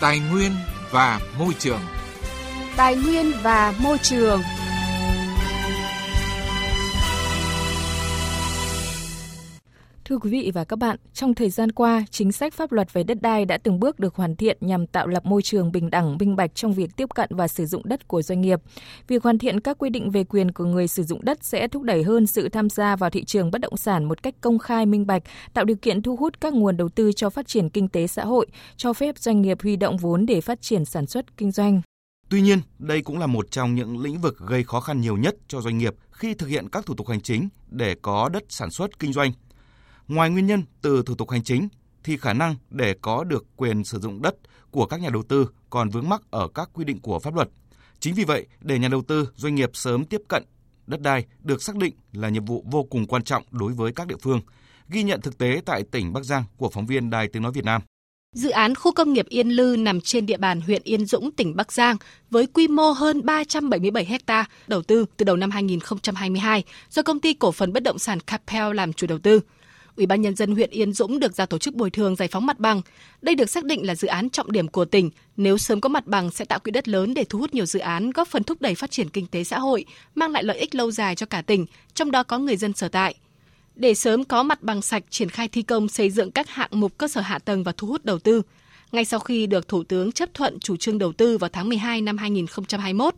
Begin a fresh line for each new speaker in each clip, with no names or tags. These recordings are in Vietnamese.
Tài nguyên và môi trường.
Tài nguyên và môi trường. Thưa quý vị và các bạn, trong thời gian qua, chính sách pháp luật về đất đai đã từng bước được hoàn thiện nhằm tạo lập môi trường bình đẳng, minh bạch trong việc tiếp cận và sử dụng đất của doanh nghiệp. Việc hoàn thiện các quy định về quyền của người sử dụng đất sẽ thúc đẩy hơn sự tham gia vào thị trường bất động sản một cách công khai minh bạch, tạo điều kiện thu hút các nguồn đầu tư cho phát triển kinh tế xã hội, cho phép doanh nghiệp huy động vốn để phát triển sản xuất kinh doanh.
Tuy nhiên, đây cũng là một trong những lĩnh vực gây khó khăn nhiều nhất cho doanh nghiệp khi thực hiện các thủ tục hành chính để có đất sản xuất kinh doanh – Ngoài nguyên nhân từ thủ tục hành chính thì khả năng để có được quyền sử dụng đất của các nhà đầu tư còn vướng mắc ở các quy định của pháp luật. Chính vì vậy, để nhà đầu tư, doanh nghiệp sớm tiếp cận đất đai được xác định là nhiệm vụ vô cùng quan trọng đối với các địa phương, ghi nhận thực tế tại tỉnh Bắc Giang của phóng viên Đài Tiếng Nói Việt Nam.
Dự án khu công nghiệp Yên Lư nằm trên địa bàn huyện Yên Dũng, tỉnh Bắc Giang với quy mô hơn 377 ha đầu tư từ đầu năm 2022 do công ty cổ phần bất động sản Capel làm chủ đầu tư. Ủy ban nhân dân huyện Yên Dũng được ra tổ chức bồi thường giải phóng mặt bằng. Đây được xác định là dự án trọng điểm của tỉnh, nếu sớm có mặt bằng sẽ tạo quỹ đất lớn để thu hút nhiều dự án góp phần thúc đẩy phát triển kinh tế xã hội, mang lại lợi ích lâu dài cho cả tỉnh, trong đó có người dân sở tại. Để sớm có mặt bằng sạch triển khai thi công xây dựng các hạng mục cơ sở hạ tầng và thu hút đầu tư. Ngay sau khi được Thủ tướng chấp thuận chủ trương đầu tư vào tháng 12 năm 2021,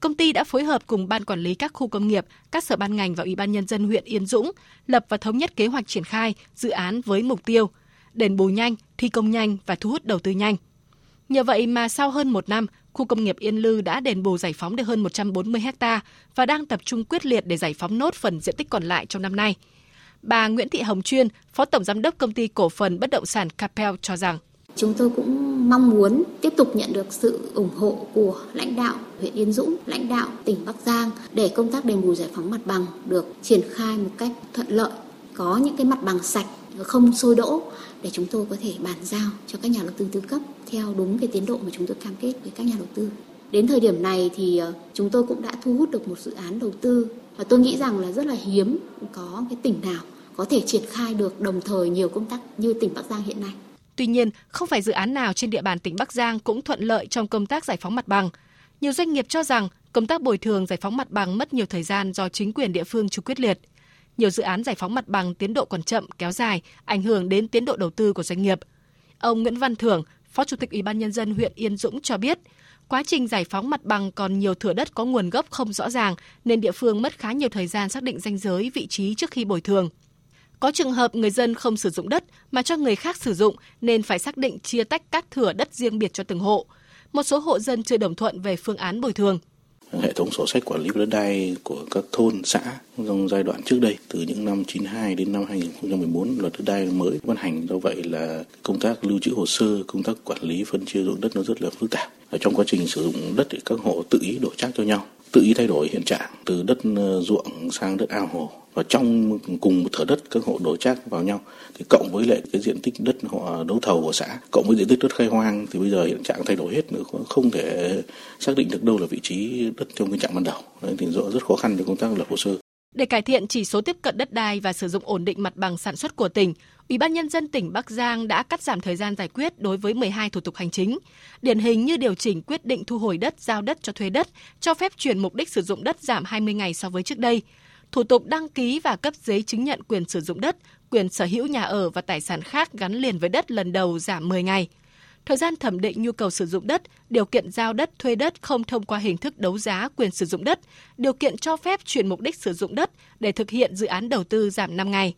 công ty đã phối hợp cùng ban quản lý các khu công nghiệp, các sở ban ngành và Ủy ban nhân dân huyện Yên Dũng lập và thống nhất kế hoạch triển khai dự án với mục tiêu đền bù nhanh, thi công nhanh và thu hút đầu tư nhanh. Nhờ vậy mà sau hơn một năm, khu công nghiệp Yên Lư đã đền bù giải phóng được hơn 140 ha và đang tập trung quyết liệt để giải phóng nốt phần diện tích còn lại trong năm nay. Bà Nguyễn Thị Hồng Chuyên, Phó Tổng Giám đốc Công ty Cổ phần Bất động sản Capel cho rằng
Chúng tôi cũng mong muốn tiếp tục nhận được sự ủng hộ của lãnh đạo huyện Yên Dũng, lãnh đạo tỉnh Bắc Giang để công tác đền bù giải phóng mặt bằng được triển khai một cách thuận lợi, có những cái mặt bằng sạch, không sôi đỗ để chúng tôi có thể bàn giao cho các nhà đầu tư tư cấp theo đúng cái tiến độ mà chúng tôi cam kết với các nhà đầu tư. Đến thời điểm này thì ờ, chúng tôi cũng đã thu hút được một dự án đầu tư và tôi nghĩ rằng là rất là hiếm có cái tỉnh nào có thể triển khai được đồng thời nhiều công tác như tỉnh Bắc Giang hiện nay.
Tuy nhiên, không phải dự án nào trên địa bàn tỉnh Bắc Giang cũng thuận lợi trong công tác giải phóng mặt bằng. Nhiều doanh nghiệp cho rằng công tác bồi thường giải phóng mặt bằng mất nhiều thời gian do chính quyền địa phương chủ quyết liệt. Nhiều dự án giải phóng mặt bằng tiến độ còn chậm, kéo dài, ảnh hưởng đến tiến độ đầu tư của doanh nghiệp. Ông Nguyễn Văn Thưởng, Phó Chủ tịch Ủy ban nhân dân huyện Yên Dũng cho biết, quá trình giải phóng mặt bằng còn nhiều thửa đất có nguồn gốc không rõ ràng nên địa phương mất khá nhiều thời gian xác định danh giới vị trí trước khi bồi thường. Có trường hợp người dân không sử dụng đất mà cho người khác sử dụng nên phải xác định chia tách các thửa đất riêng biệt cho từng hộ. Một số hộ dân chưa đồng thuận về phương án bồi thường.
Hệ thống sổ sách quản lý đất đai của các thôn, xã trong giai đoạn trước đây từ những năm 92 đến năm 2014 luật đất đai mới ban hành. Do vậy là công tác lưu trữ hồ sơ, công tác quản lý phân chia ruộng đất nó rất là phức tạp. Ở trong quá trình sử dụng đất thì các hộ tự ý đổi trác cho nhau tự ý thay đổi hiện trạng từ đất ờ, ruộng sang đất ao hồ và trong cùng một thửa đất các hộ đổi trác vào nhau thì cộng với lại cái diện tích đất họ đấu thầu của xã cộng với diện tích đất khai hoang thì bây giờ hiện trạng thay đổi hết nữa không thể xác định được đâu là vị trí đất trong cái trạng ban đầu Đấy, thì rất khó khăn cho công tác lập hồ sơ
để cải thiện chỉ số tiếp cận đất đai và sử dụng ổn định mặt bằng sản xuất của tỉnh, Ủy ban nhân dân tỉnh Bắc Giang đã cắt giảm thời gian giải quyết đối với 12 thủ tục hành chính. Điển hình như điều chỉnh quyết định thu hồi đất, giao đất cho thuê đất, cho phép chuyển mục đích sử dụng đất giảm 20 ngày so với trước đây. Thủ tục đăng ký và cấp giấy chứng nhận quyền sử dụng đất, quyền sở hữu nhà ở và tài sản khác gắn liền với đất lần đầu giảm 10 ngày thời gian thẩm định nhu cầu sử dụng đất, điều kiện giao đất, thuê đất không thông qua hình thức đấu giá quyền sử dụng đất, điều kiện cho phép chuyển mục đích sử dụng đất để thực hiện dự án đầu tư giảm 5 ngày.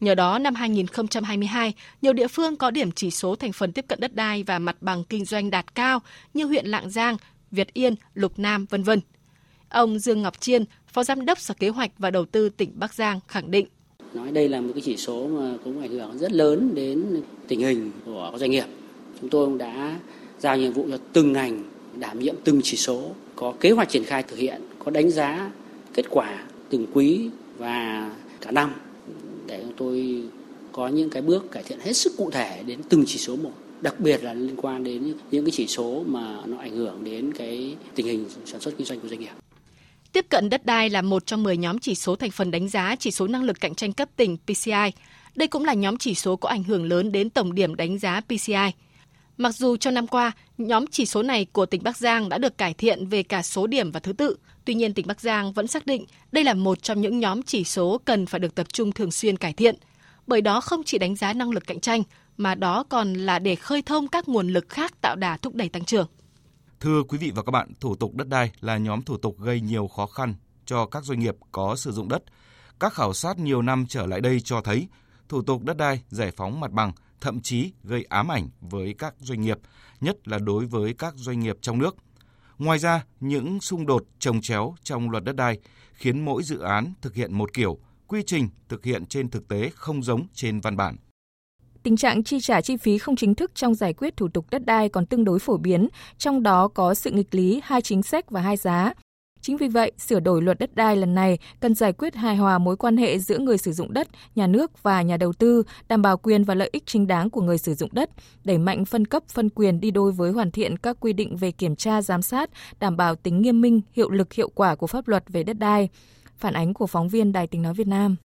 Nhờ đó, năm 2022, nhiều địa phương có điểm chỉ số thành phần tiếp cận đất đai và mặt bằng kinh doanh đạt cao như huyện Lạng Giang, Việt Yên, Lục Nam, vân vân. Ông Dương Ngọc Chiên, Phó Giám đốc Sở Kế hoạch và Đầu tư tỉnh Bắc Giang khẳng định.
Nói đây là một cái chỉ số mà cũng ảnh hưởng rất lớn đến tình hình của doanh nghiệp chúng tôi cũng đã giao nhiệm vụ cho từng ngành đảm nhiệm từng chỉ số, có kế hoạch triển khai thực hiện, có đánh giá kết quả từng quý và cả năm để chúng tôi có những cái bước cải thiện hết sức cụ thể đến từng chỉ số một đặc biệt là liên quan đến những cái chỉ số mà nó ảnh hưởng đến cái tình hình sản xuất kinh doanh của doanh nghiệp.
Tiếp cận đất đai là một trong 10 nhóm chỉ số thành phần đánh giá chỉ số năng lực cạnh tranh cấp tỉnh PCI. Đây cũng là nhóm chỉ số có ảnh hưởng lớn đến tổng điểm đánh giá PCI. Mặc dù trong năm qua, nhóm chỉ số này của tỉnh Bắc Giang đã được cải thiện về cả số điểm và thứ tự, tuy nhiên tỉnh Bắc Giang vẫn xác định đây là một trong những nhóm chỉ số cần phải được tập trung thường xuyên cải thiện. Bởi đó không chỉ đánh giá năng lực cạnh tranh, mà đó còn là để khơi thông các nguồn lực khác tạo đà thúc đẩy tăng trưởng.
Thưa quý vị và các bạn, thủ tục đất đai là nhóm thủ tục gây nhiều khó khăn cho các doanh nghiệp có sử dụng đất. Các khảo sát nhiều năm trở lại đây cho thấy thủ tục đất đai giải phóng mặt bằng thậm chí gây ám ảnh với các doanh nghiệp, nhất là đối với các doanh nghiệp trong nước. Ngoài ra, những xung đột trồng chéo trong luật đất đai khiến mỗi dự án thực hiện một kiểu, quy trình thực hiện trên thực tế không giống trên văn bản.
Tình trạng chi trả chi phí không chính thức trong giải quyết thủ tục đất đai còn tương đối phổ biến, trong đó có sự nghịch lý hai chính sách và hai giá. Chính vì vậy, sửa đổi luật đất đai lần này cần giải quyết hài hòa mối quan hệ giữa người sử dụng đất, nhà nước và nhà đầu tư, đảm bảo quyền và lợi ích chính đáng của người sử dụng đất, đẩy mạnh phân cấp phân quyền đi đôi với hoàn thiện các quy định về kiểm tra giám sát, đảm bảo tính nghiêm minh, hiệu lực hiệu quả của pháp luật về đất đai. Phản ánh của phóng viên Đài Tiếng nói Việt Nam.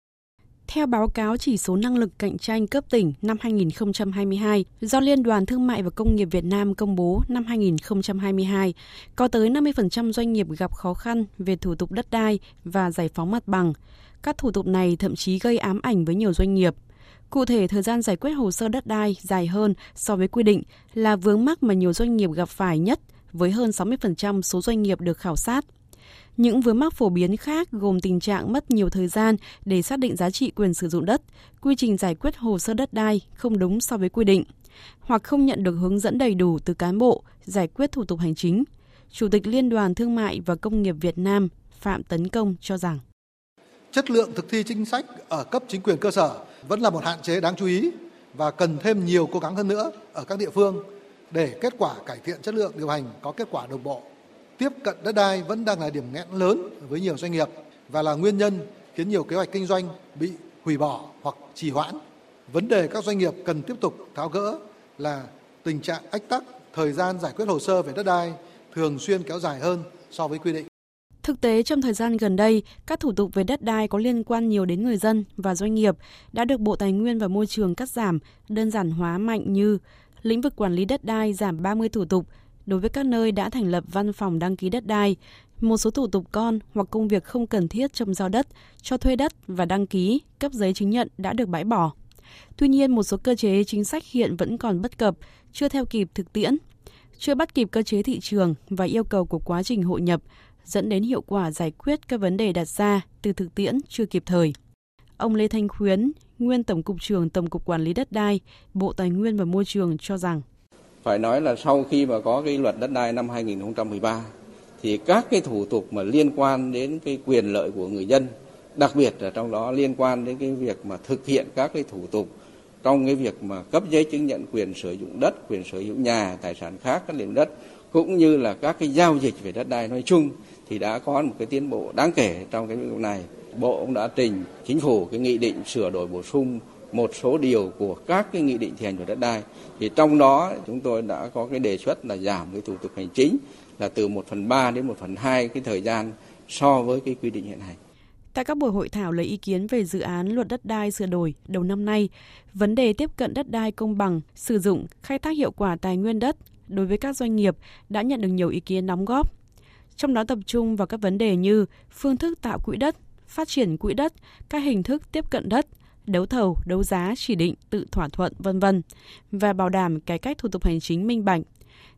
Theo báo cáo chỉ số năng lực cạnh tranh cấp tỉnh năm 2022 do Liên đoàn Thương mại và Công nghiệp Việt Nam công bố năm 2022, có tới 50% doanh nghiệp gặp khó khăn về thủ tục đất đai và giải phóng mặt bằng. Các thủ tục này thậm chí gây ám ảnh với nhiều doanh nghiệp. Cụ thể, thời gian giải quyết hồ sơ đất đai dài hơn so với quy định là vướng mắc mà nhiều doanh nghiệp gặp phải nhất với hơn 60% số doanh nghiệp được khảo sát. Những vướng mắc phổ biến khác gồm tình trạng mất nhiều thời gian để xác định giá trị quyền sử dụng đất, quy trình giải quyết hồ sơ đất đai không đúng so với quy định, hoặc không nhận được hướng dẫn đầy đủ từ cán bộ giải quyết thủ tục hành chính. Chủ tịch Liên đoàn Thương mại và Công nghiệp Việt Nam Phạm Tấn Công cho rằng
chất lượng thực thi chính sách ở cấp chính quyền cơ sở vẫn là một hạn chế đáng chú ý và cần thêm nhiều cố gắng hơn nữa ở các địa phương để kết quả cải thiện chất lượng điều hành có kết quả đồng bộ tiếp cận đất đai vẫn đang là điểm nghẽn lớn với nhiều doanh nghiệp và là nguyên nhân khiến nhiều kế hoạch kinh doanh bị hủy bỏ hoặc trì hoãn. Vấn đề các doanh nghiệp cần tiếp tục tháo gỡ là tình trạng ách tắc, thời gian giải quyết hồ sơ về đất đai thường xuyên kéo dài hơn so với quy định.
Thực tế trong thời gian gần đây, các thủ tục về đất đai có liên quan nhiều đến người dân và doanh nghiệp đã được Bộ Tài nguyên và Môi trường cắt giảm, đơn giản hóa mạnh như lĩnh vực quản lý đất đai giảm 30 thủ tục, đối với các nơi đã thành lập văn phòng đăng ký đất đai, một số thủ tục con hoặc công việc không cần thiết trong giao đất, cho thuê đất và đăng ký, cấp giấy chứng nhận đã được bãi bỏ. Tuy nhiên, một số cơ chế chính sách hiện vẫn còn bất cập, chưa theo kịp thực tiễn, chưa bắt kịp cơ chế thị trường và yêu cầu của quá trình hội nhập, dẫn đến hiệu quả giải quyết các vấn đề đặt ra từ thực tiễn chưa kịp thời. Ông Lê Thanh Khuyến, nguyên Tổng cục trưởng Tổng cục Quản lý đất đai, Bộ Tài nguyên và Môi trường cho rằng
phải nói là sau khi mà có cái luật đất đai năm 2013 thì các cái thủ tục mà liên quan đến cái quyền lợi của người dân, đặc biệt là trong đó liên quan đến cái việc mà thực hiện các cái thủ tục trong cái việc mà cấp giấy chứng nhận quyền sử dụng đất, quyền sở hữu nhà, tài sản khác các liền đất cũng như là các cái giao dịch về đất đai nói chung thì đã có một cái tiến bộ đáng kể trong cái việc này. Bộ cũng đã trình chính phủ cái nghị định sửa đổi bổ sung một số điều của các cái nghị định thi hành luật đất đai thì trong đó chúng tôi đã có cái đề xuất là giảm cái thủ tục hành chính là từ 1 phần 3 đến 1 phần 2 cái thời gian so với cái quy định hiện hành.
Tại các buổi hội thảo lấy ý kiến về dự án luật đất đai sửa đổi đầu năm nay, vấn đề tiếp cận đất đai công bằng, sử dụng, khai thác hiệu quả tài nguyên đất đối với các doanh nghiệp đã nhận được nhiều ý kiến đóng góp. Trong đó tập trung vào các vấn đề như phương thức tạo quỹ đất, phát triển quỹ đất, các hình thức tiếp cận đất, đấu thầu, đấu giá, chỉ định, tự thỏa thuận, vân vân và bảo đảm cải cách thủ tục hành chính minh bạch.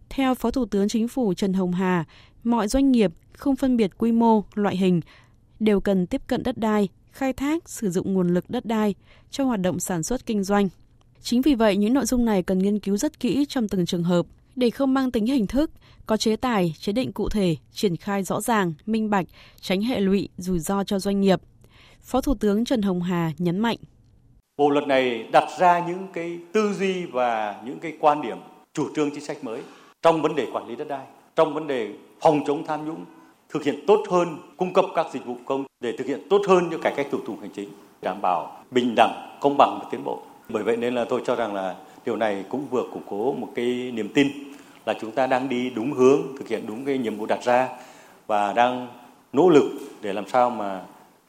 Theo Phó Thủ tướng Chính phủ Trần Hồng Hà, mọi doanh nghiệp không phân biệt quy mô, loại hình đều cần tiếp cận đất đai, khai thác, sử dụng nguồn lực đất đai trong hoạt động sản xuất kinh doanh. Chính vì vậy, những nội dung này cần nghiên cứu rất kỹ trong từng trường hợp để không mang tính hình thức, có chế tài, chế định cụ thể, triển khai rõ ràng, minh bạch, tránh hệ lụy, rủi ro cho doanh nghiệp. Phó Thủ tướng Trần Hồng Hà nhấn mạnh.
Bộ luật này đặt ra những cái tư duy và những cái quan điểm chủ trương chính sách mới trong vấn đề quản lý đất đai, trong vấn đề phòng chống tham nhũng, thực hiện tốt hơn cung cấp các dịch vụ công để thực hiện tốt hơn những cải cách thủ tục hành chính, đảm bảo bình đẳng, công bằng và tiến bộ. Bởi vậy nên là tôi cho rằng là điều này cũng vừa củng cố một cái niềm tin là chúng ta đang đi đúng hướng, thực hiện đúng cái nhiệm vụ đặt ra và đang nỗ lực để làm sao mà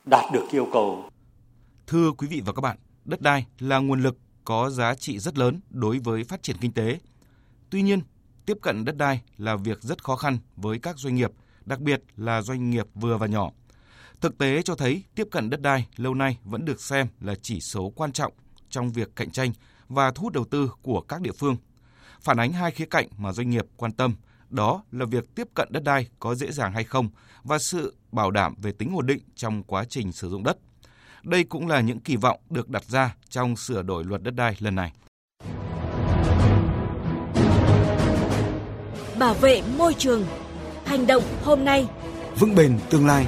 đạt được yêu cầu.
Thưa quý vị và các bạn, đất đai là nguồn lực có giá trị rất lớn đối với phát triển kinh tế. Tuy nhiên, tiếp cận đất đai là việc rất khó khăn với các doanh nghiệp, đặc biệt là doanh nghiệp vừa và nhỏ. Thực tế cho thấy tiếp cận đất đai lâu nay vẫn được xem là chỉ số quan trọng trong việc cạnh tranh và thu hút đầu tư của các địa phương. Phản ánh hai khía cạnh mà doanh nghiệp quan tâm, đó là việc tiếp cận đất đai có dễ dàng hay không và sự bảo đảm về tính ổn định trong quá trình sử dụng đất. Đây cũng là những kỳ vọng được đặt ra trong sửa đổi luật đất đai lần này.
Bảo vệ môi trường. Hành động hôm nay.
Vững bền tương lai.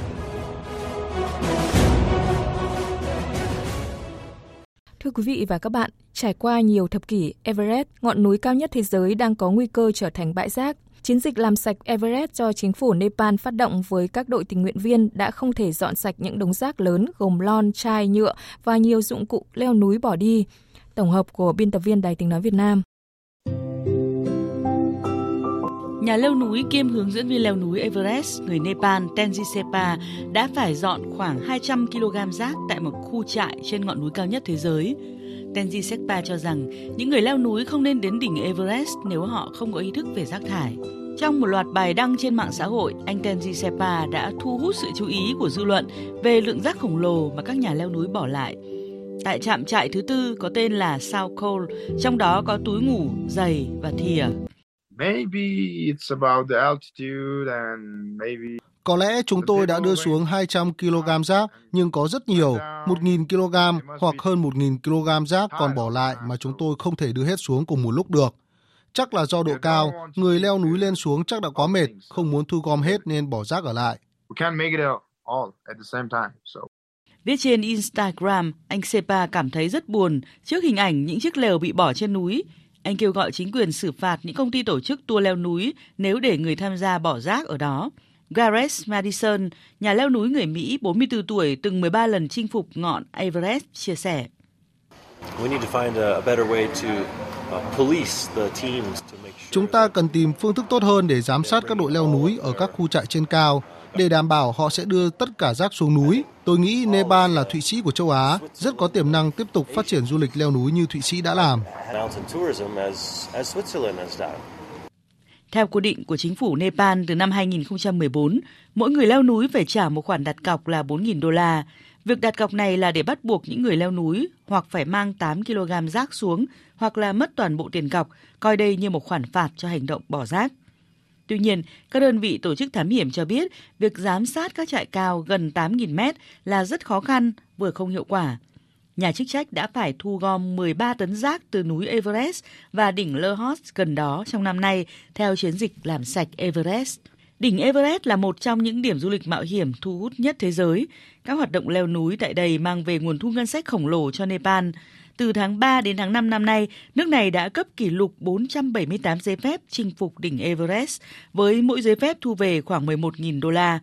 Thưa quý vị và các bạn, trải qua nhiều thập kỷ, Everest, ngọn núi cao nhất thế giới đang có nguy cơ trở thành bãi rác. Chiến dịch làm sạch Everest do chính phủ Nepal phát động với các đội tình nguyện viên đã không thể dọn sạch những đống rác lớn gồm lon, chai, nhựa và nhiều dụng cụ leo núi bỏ đi. Tổng hợp của biên tập viên Đài tiếng nói Việt Nam.
Nhà leo núi kiêm hướng dẫn viên leo núi Everest, người Nepal Tenji Sepa đã phải dọn khoảng 200 kg rác tại một khu trại trên ngọn núi cao nhất thế giới. Tenji Sepa cho rằng những người leo núi không nên đến đỉnh Everest nếu họ không có ý thức về rác thải. Trong một loạt bài đăng trên mạng xã hội, anh Tenji Sepa đã thu hút sự chú ý của dư luận về lượng rác khổng lồ mà các nhà leo núi bỏ lại. Tại trạm trại thứ tư có tên là South Cole, trong đó có túi ngủ, giày và thìa.
Có lẽ chúng tôi đã đưa xuống 200 kg rác, nhưng có rất nhiều, 1.000 kg hoặc hơn 1.000 kg rác còn bỏ lại mà chúng tôi không thể đưa hết xuống cùng một lúc được. Chắc là do độ cao, người leo núi lên xuống chắc đã quá mệt, không muốn thu gom hết nên bỏ rác ở lại.
Viết trên Instagram, anh Sepa cảm thấy rất buồn trước hình ảnh những chiếc lều bị bỏ trên núi. Anh kêu gọi chính quyền xử phạt những công ty tổ chức tour leo núi nếu để người tham gia bỏ rác ở đó. Gareth Madison, nhà leo núi người Mỹ 44 tuổi từng 13 lần chinh phục ngọn Everest, chia sẻ.
Chúng ta cần tìm phương thức tốt hơn để giám sát các đội leo núi ở các khu trại trên cao để đảm bảo họ sẽ đưa tất cả rác xuống núi. Tôi nghĩ Nepal là Thụy Sĩ của châu Á, rất có tiềm năng tiếp tục phát triển du lịch leo núi như Thụy Sĩ đã làm.
Theo quy định của chính phủ Nepal từ năm 2014, mỗi người leo núi phải trả một khoản đặt cọc là 4.000 đô la. Việc đặt cọc này là để bắt buộc những người leo núi hoặc phải mang 8 kg rác xuống hoặc là mất toàn bộ tiền cọc, coi đây như một khoản phạt cho hành động bỏ rác. Tuy nhiên, các đơn vị tổ chức thám hiểm cho biết việc giám sát các trại cao gần 8.000 mét là rất khó khăn, vừa không hiệu quả. Nhà chức trách đã phải thu gom 13 tấn rác từ núi Everest và đỉnh Lhotse gần đó trong năm nay theo chiến dịch làm sạch Everest. Đỉnh Everest là một trong những điểm du lịch mạo hiểm thu hút nhất thế giới. Các hoạt động leo núi tại đây mang về nguồn thu ngân sách khổng lồ cho Nepal. Từ tháng 3 đến tháng 5 năm nay, nước này đã cấp kỷ lục 478 giấy phép chinh phục đỉnh Everest, với mỗi giấy phép thu về khoảng 11.000 đô la.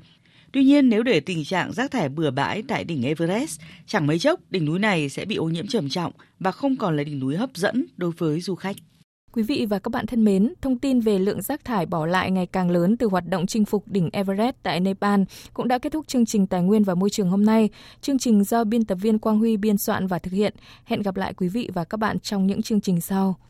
Tuy nhiên, nếu để tình trạng rác thải bừa bãi tại đỉnh Everest, chẳng mấy chốc đỉnh núi này sẽ bị ô nhiễm trầm trọng và không còn là đỉnh núi hấp dẫn đối với du khách.
Quý vị và các bạn thân mến, thông tin về lượng rác thải bỏ lại ngày càng lớn từ hoạt động chinh phục đỉnh Everest tại Nepal cũng đã kết thúc chương trình Tài nguyên và Môi trường hôm nay. Chương trình do biên tập viên Quang Huy biên soạn và thực hiện. Hẹn gặp lại quý vị và các bạn trong những chương trình sau.